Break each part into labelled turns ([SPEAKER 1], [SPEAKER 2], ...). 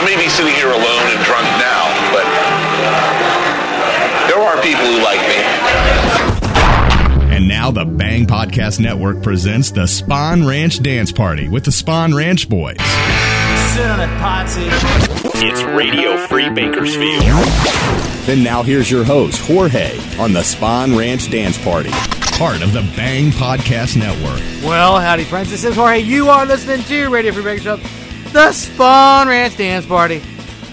[SPEAKER 1] I may be sitting here alone and drunk now, but there are people who like me.
[SPEAKER 2] And now the Bang Podcast Network presents the Spawn Ranch Dance Party with the Spawn Ranch Boys.
[SPEAKER 3] It's Radio Free Bakersfield.
[SPEAKER 2] Then now here's your host, Jorge, on the Spawn Ranch Dance Party, part of the Bang Podcast Network.
[SPEAKER 4] Well, howdy, friends. This is Jorge. You are listening to Radio Free Bakersfield, the Spawn Ranch Dance Party,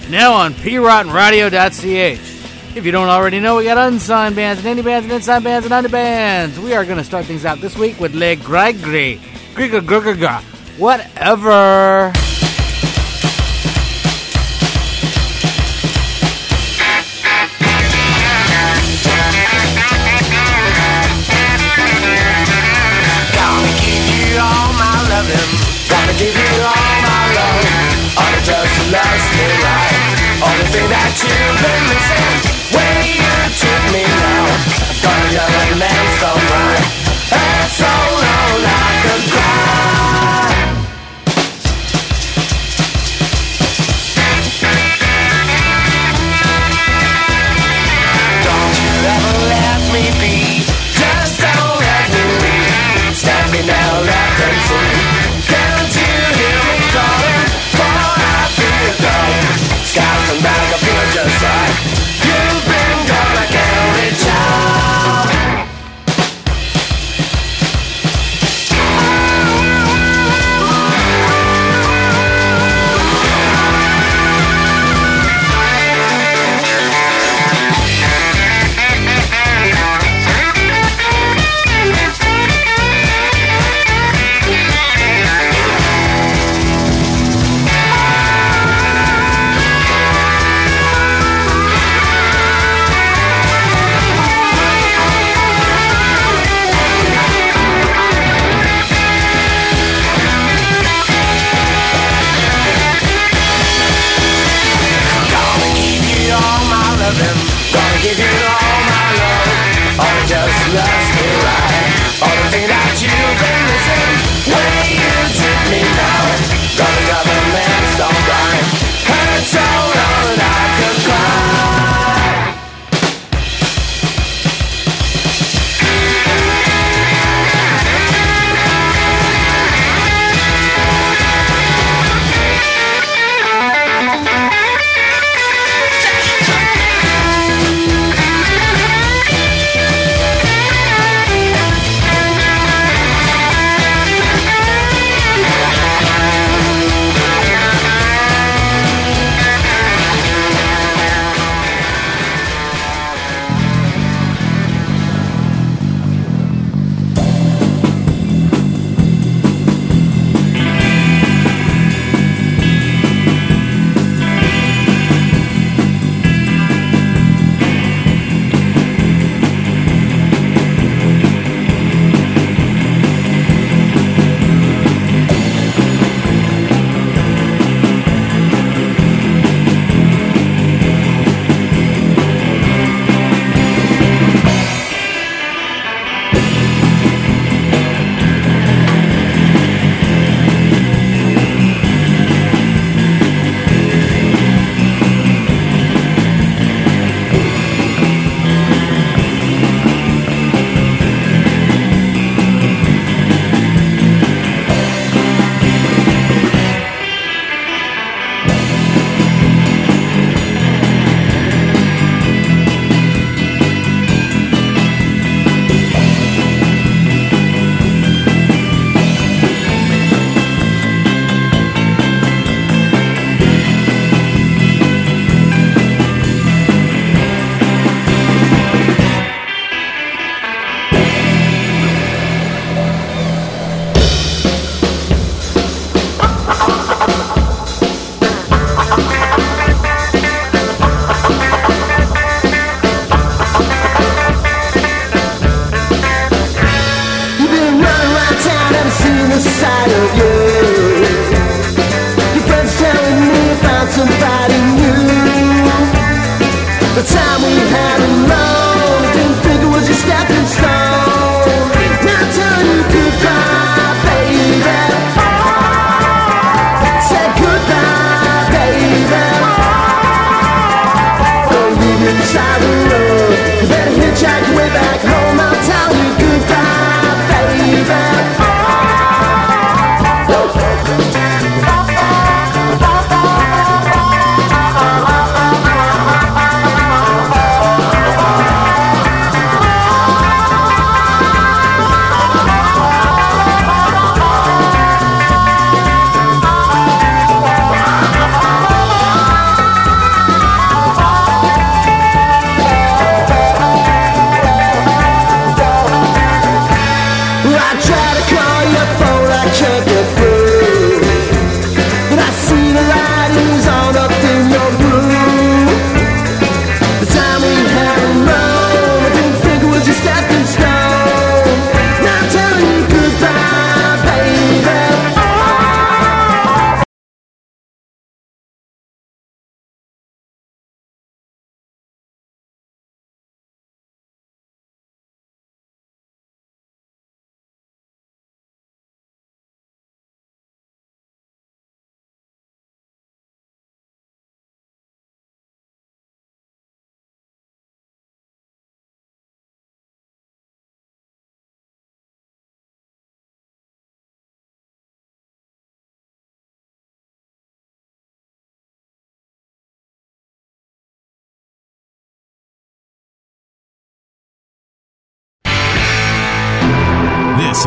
[SPEAKER 4] now on piratenradio.ch. If you don't already know, we got unsigned bands and indie bands and inside bands and under bands. We are going to start things out this week with Le Grigri. Griga Griga Whatever.
[SPEAKER 5] children listen When you took me now so so I cry Don't you ever let me be. Just don't let me be. Now left and free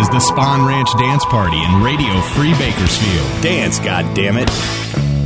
[SPEAKER 2] is the Spawn Ranch Dance Party in Radio Free Bakersfield.
[SPEAKER 3] Dance, goddammit.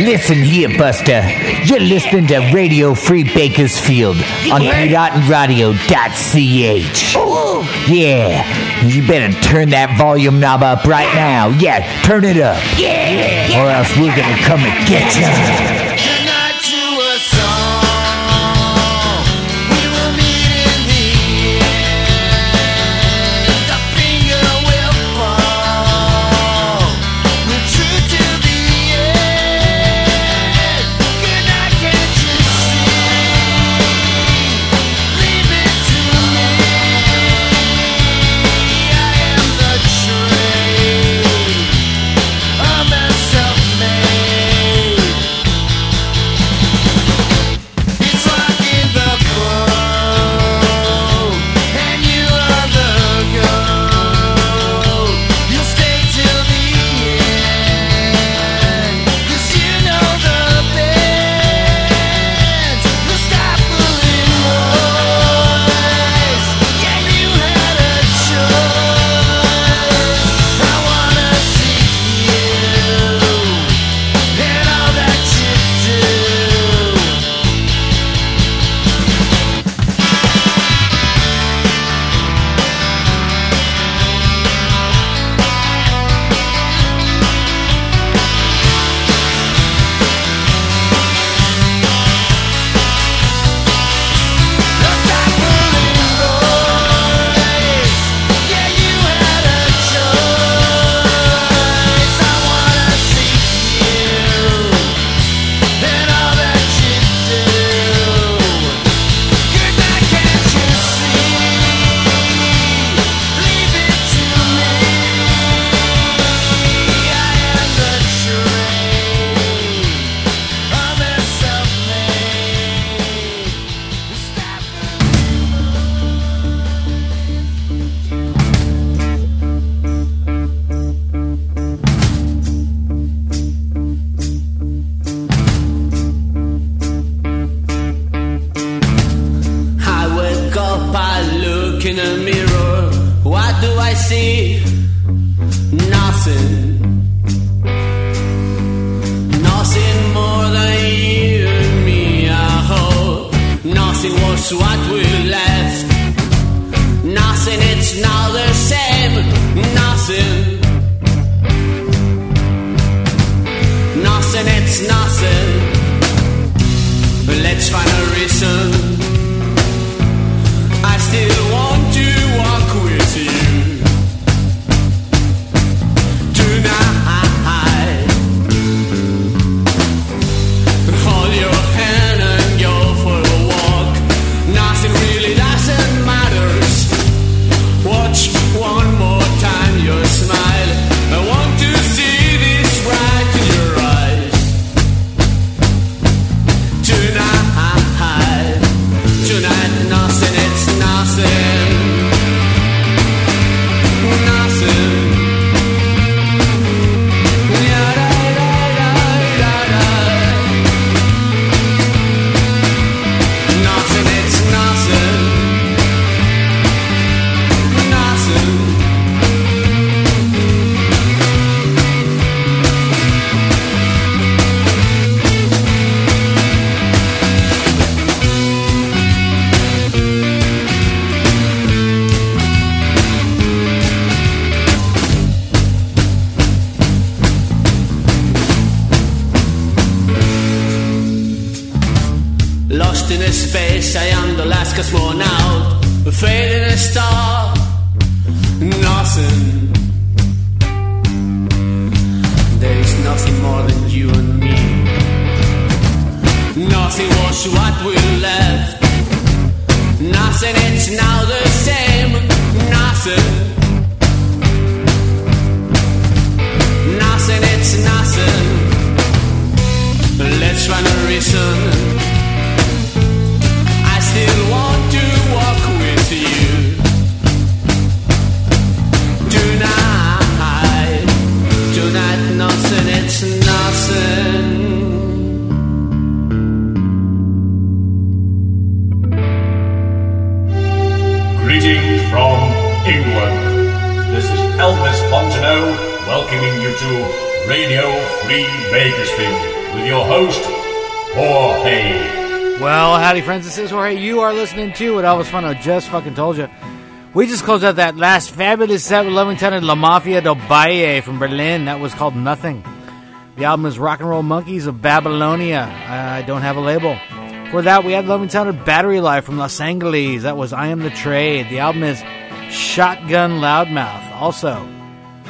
[SPEAKER 5] Listen here, Buster. You're listening to Radio Free Bakersfield on PiratenRadio.ch. Yeah, you better turn that volume knob up right now. Yeah, turn it up. Yeah, yeah, or else we're gonna come and get you.
[SPEAKER 4] Are listening to what Elvis Funo just fucking told you. We just closed out that last fabulous set with Loving Tenor La Mafia del Valle from Berlin. That was called Nothing. The album is Rock and Roll Monkeys of Babylonia. I don't have a label. For that, we had Loving Tenor Battery Life from Los Angeles. That was I Am the Trade. The album is Shotgun Loudmouth. Also,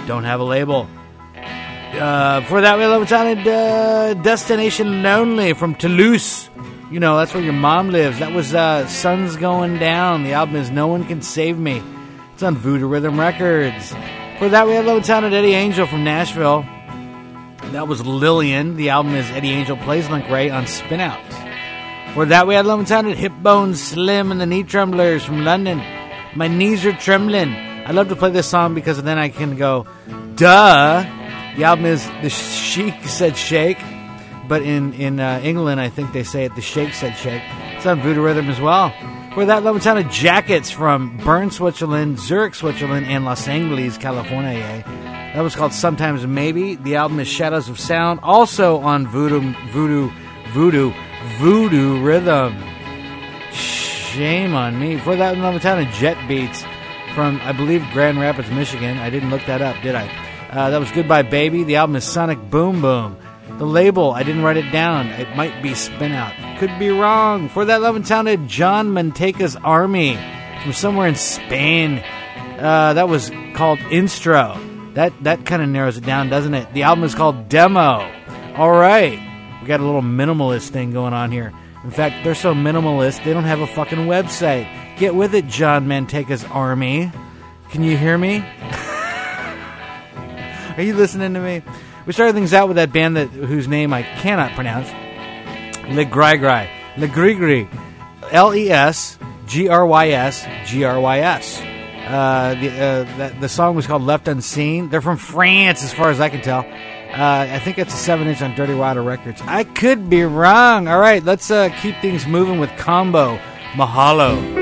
[SPEAKER 4] don't have a label. Uh, for that, we had Loving Tenor uh, Destination Lonely from Toulouse. You know, that's where your mom lives. That was uh, Sun's Going Down. The album is No One Can Save Me. It's on Voodoo Rhythm Records. For that, we had Low Town Eddie Angel from Nashville. That was Lillian. The album is Eddie Angel Plays Link Wray on Spin Out. For that, we had Low Town Hip Bone Slim and the Knee Tremblers from London. My knees are trembling. I love to play this song because then I can go, duh. The album is The Sheik Said Shake. But in in uh, England, I think they say it. The Shake said Shake. It's on Voodoo Rhythm as well. For that, love sound of jackets from Bern, Switzerland, Zurich, Switzerland, and Los Angeles, California. That was called Sometimes Maybe. The album is Shadows of Sound, also on Voodoo Voodoo Voodoo Voodoo Rhythm. Shame on me. For that, love sound of Jet Beats from I believe Grand Rapids, Michigan. I didn't look that up, did I? Uh, that was Goodbye Baby. The album is Sonic Boom Boom. The label, I didn't write it down. It might be Spin Out. Could be wrong. For that love and sounded John Manteca's Army from somewhere in Spain. Uh, that was called Instro. That that kind of narrows it down, doesn't it? The album is called Demo. All right, we got a little minimalist thing going on here. In fact, they're so minimalist they don't have a fucking website. Get with it, John Manteca's Army. Can you hear me? Are you listening to me? We started things out with that band that whose name I cannot pronounce. Le Gry Gry. Le. L E S G R Y S G R Y S. Uh, the, uh, the song was called Left Unseen. They're from France, as far as I can tell. Uh, I think it's a 7 inch on Dirty Water Records. I could be wrong. All right, let's uh, keep things moving with Combo Mahalo.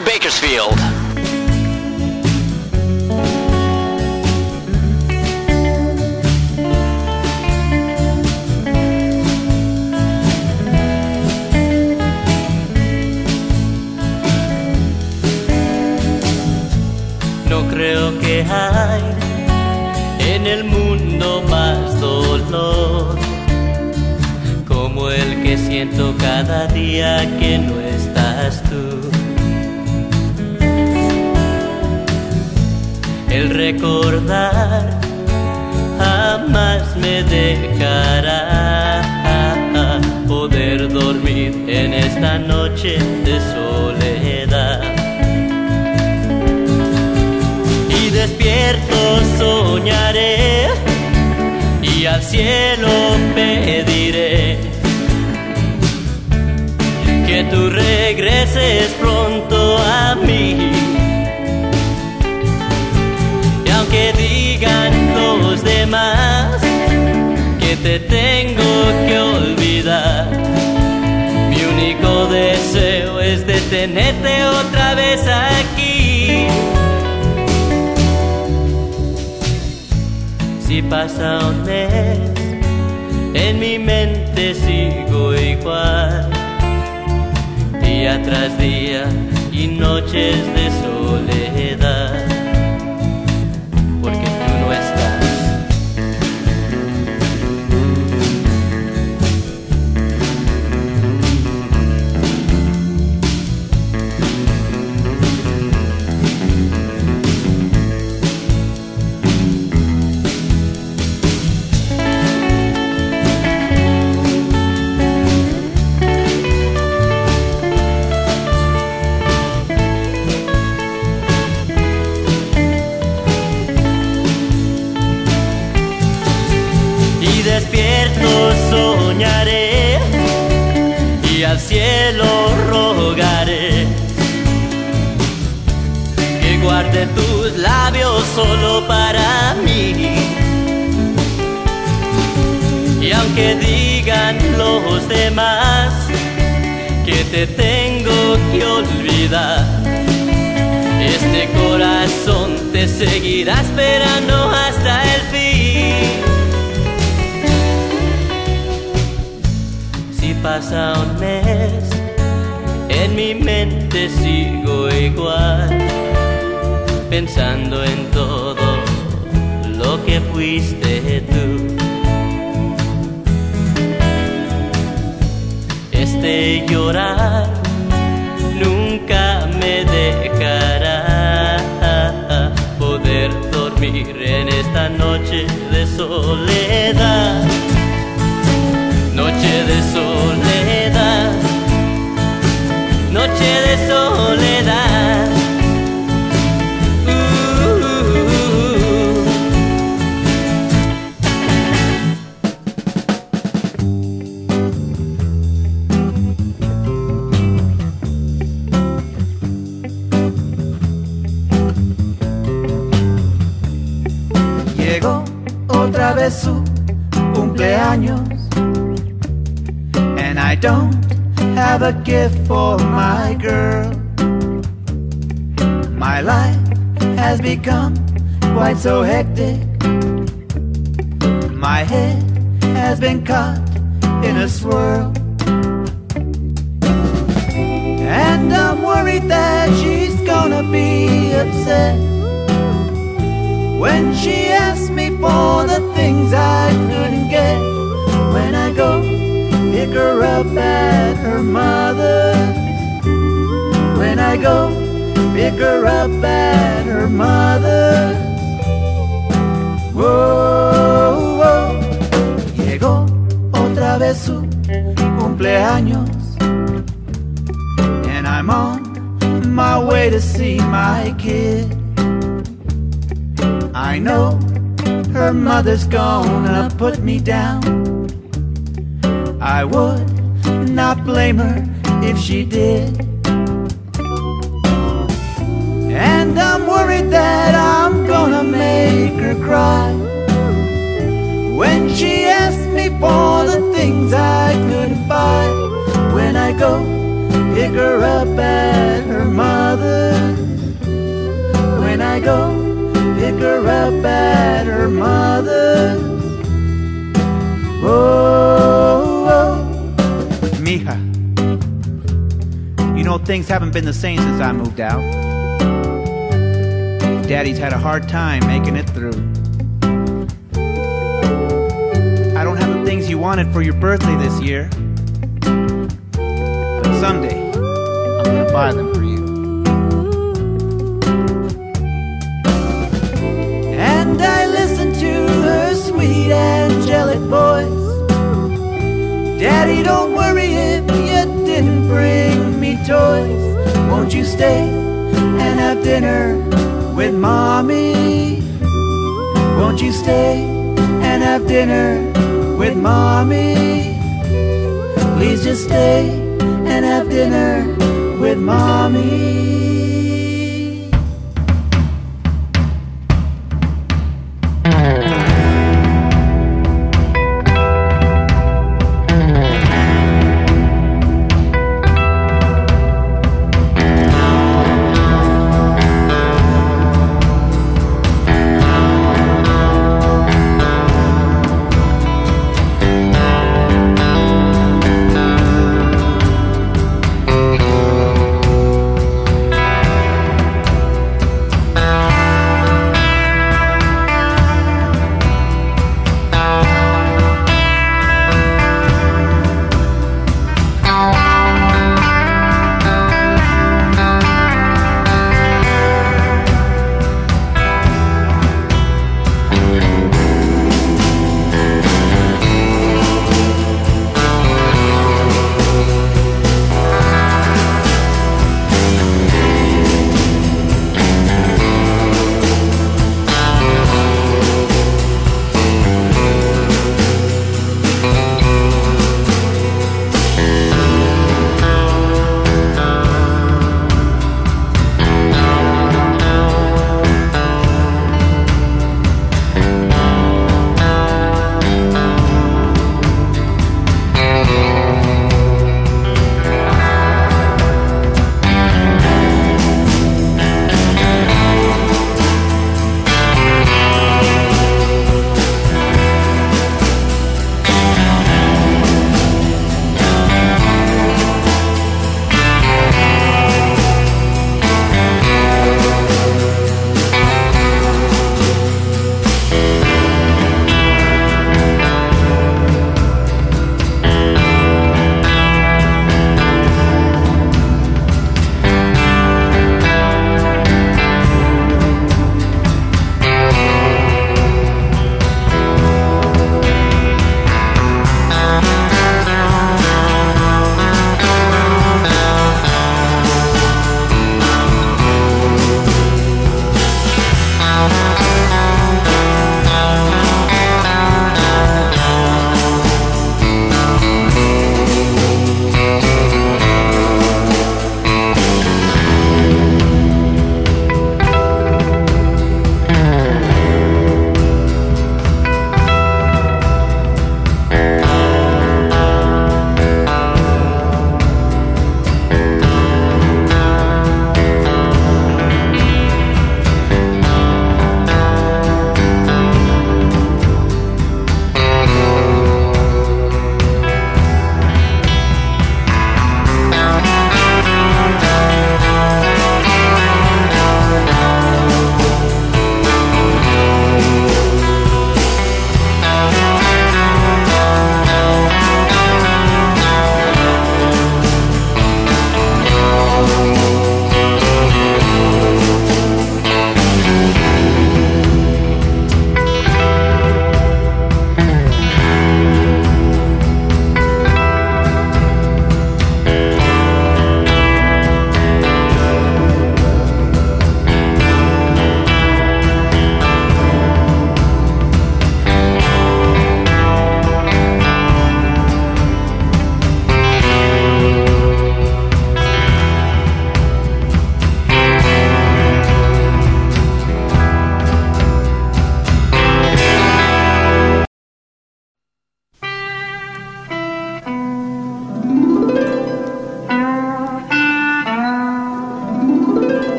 [SPEAKER 6] Bakersfield.
[SPEAKER 7] Vez
[SPEAKER 8] su cumpleaños. And I don't have a gift for my girl. My life has become quite so hectic. My head has been caught in a swirl. And I'm worried that she's gonna be upset when she asks me for the things I couldn't get when I go pick her up at her mother's. When I go pick her up at her mother's. Whoa, whoa. Llegó otra vez su cumpleaños. And I'm on my way to see my kid. I know her mother's gonna put me down. I would not blame her if she did. And I'm worried that I'm gonna make her cry when she asks me for the things I couldn't buy when I go pick her up at her mother's. When I go pick her up at her mother's. Oh, oh.
[SPEAKER 9] Mija, you know things haven't been the same since I moved out. Daddy's had a hard time making it through. I don't have the things you wanted for your birthday this year. But someday, I'm gonna buy them for you.
[SPEAKER 8] Sweet angelic voice. Daddy, don't worry if you didn't bring me toys. Won't you stay and have dinner with mommy? Won't you stay and have dinner with mommy? Please just stay and have dinner with mommy.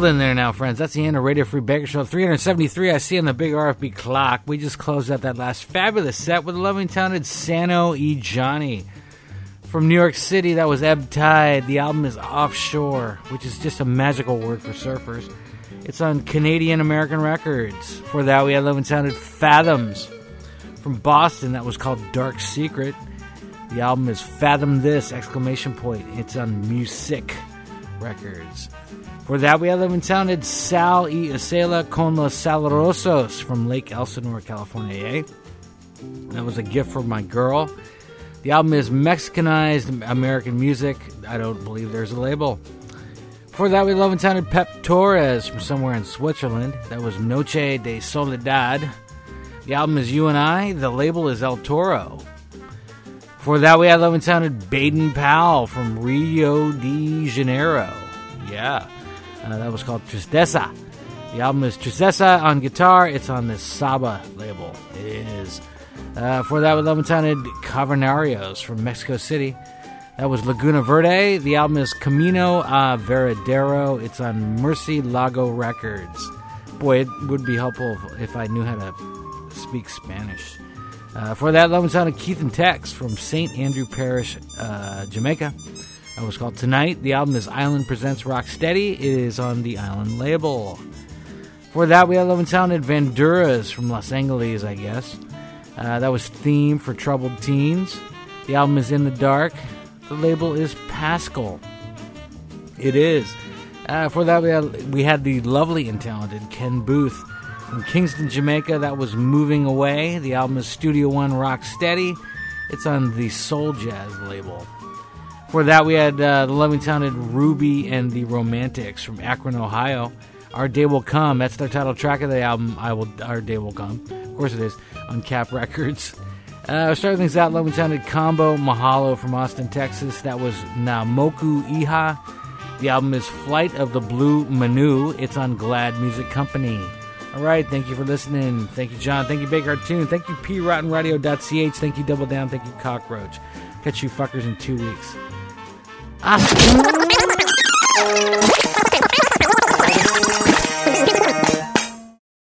[SPEAKER 4] Well, then, there now, friends. That's the end of Radio Free Bakersfield 373. I see on the big RFB clock. We just closed out that last fabulous set with the loving talented Sano E. Johnny. From New York City, that was Ebb Tide. The album is Offshore, which is just a magical word for surfers. It's on Canadian American Records. For that, we had loving talented Fathoms. From Boston, that was called Dark Secret. The album is Fathom This! Exclamation point. It's on Music Records. For that, we had living sounded Sal y Acela con los Salrosos from Lake Elsinore, California. Eh? That was a gift for my girl. The album is Mexicanized American music. I don't believe there's a label. For that, we love and sounded Pep Torres from somewhere in Switzerland. That was Noche de Soledad. The album is You and I. The label is El Toro. For that, we had love and sounded Baden Powell from Rio de Janeiro. Yeah, uh, that was called Tristeza. The album is Tristeza on guitar. It's on the Saba label. It is. Uh, for that, we love and Cavernarios from Mexico City. That was Laguna Verde. The album is Camino a Varadero. It's on Mercy Lago Records. Boy, it would be helpful if, if I knew how to speak Spanish. Uh, for that, love and sound of Keith and Tex from St. Andrew Parish, uh, Jamaica. That was called Tonight. The album is Island Presents Rock Steady. It is on the Island label. For that, we had love and sounded Vanduras from Los Angeles, I guess. Uh, that was Theme for Troubled Teens. The album is In the Dark. The label is Pascal. It is. Uh, for that, we had, we had the lovely and talented Ken Boothe from Kingston, Jamaica. That was Moving Away. The album is Studio One Rock Steady. It's on the Soul Jazz label. For that, we had uh, the loving talented Ruby and the Romantics from Akron, Ohio. Our Day Will Come. That's their title track of the album. I will. Our Day Will Come. Of course, it is on Kapp Records. Uh, starting things out, loving sounded Combo Mahalo from Austin, Texas. That was Namoku Iha. The album is Flight of the Blue Manu. It's on Glad Music Company. All right, thank you for listening. Thank you, John. Thank you, Big Cartoon. Thank you, piratenradio.ch. Thank you, Double Down. Thank you, Cockroach. Catch you fuckers in two weeks. Ah.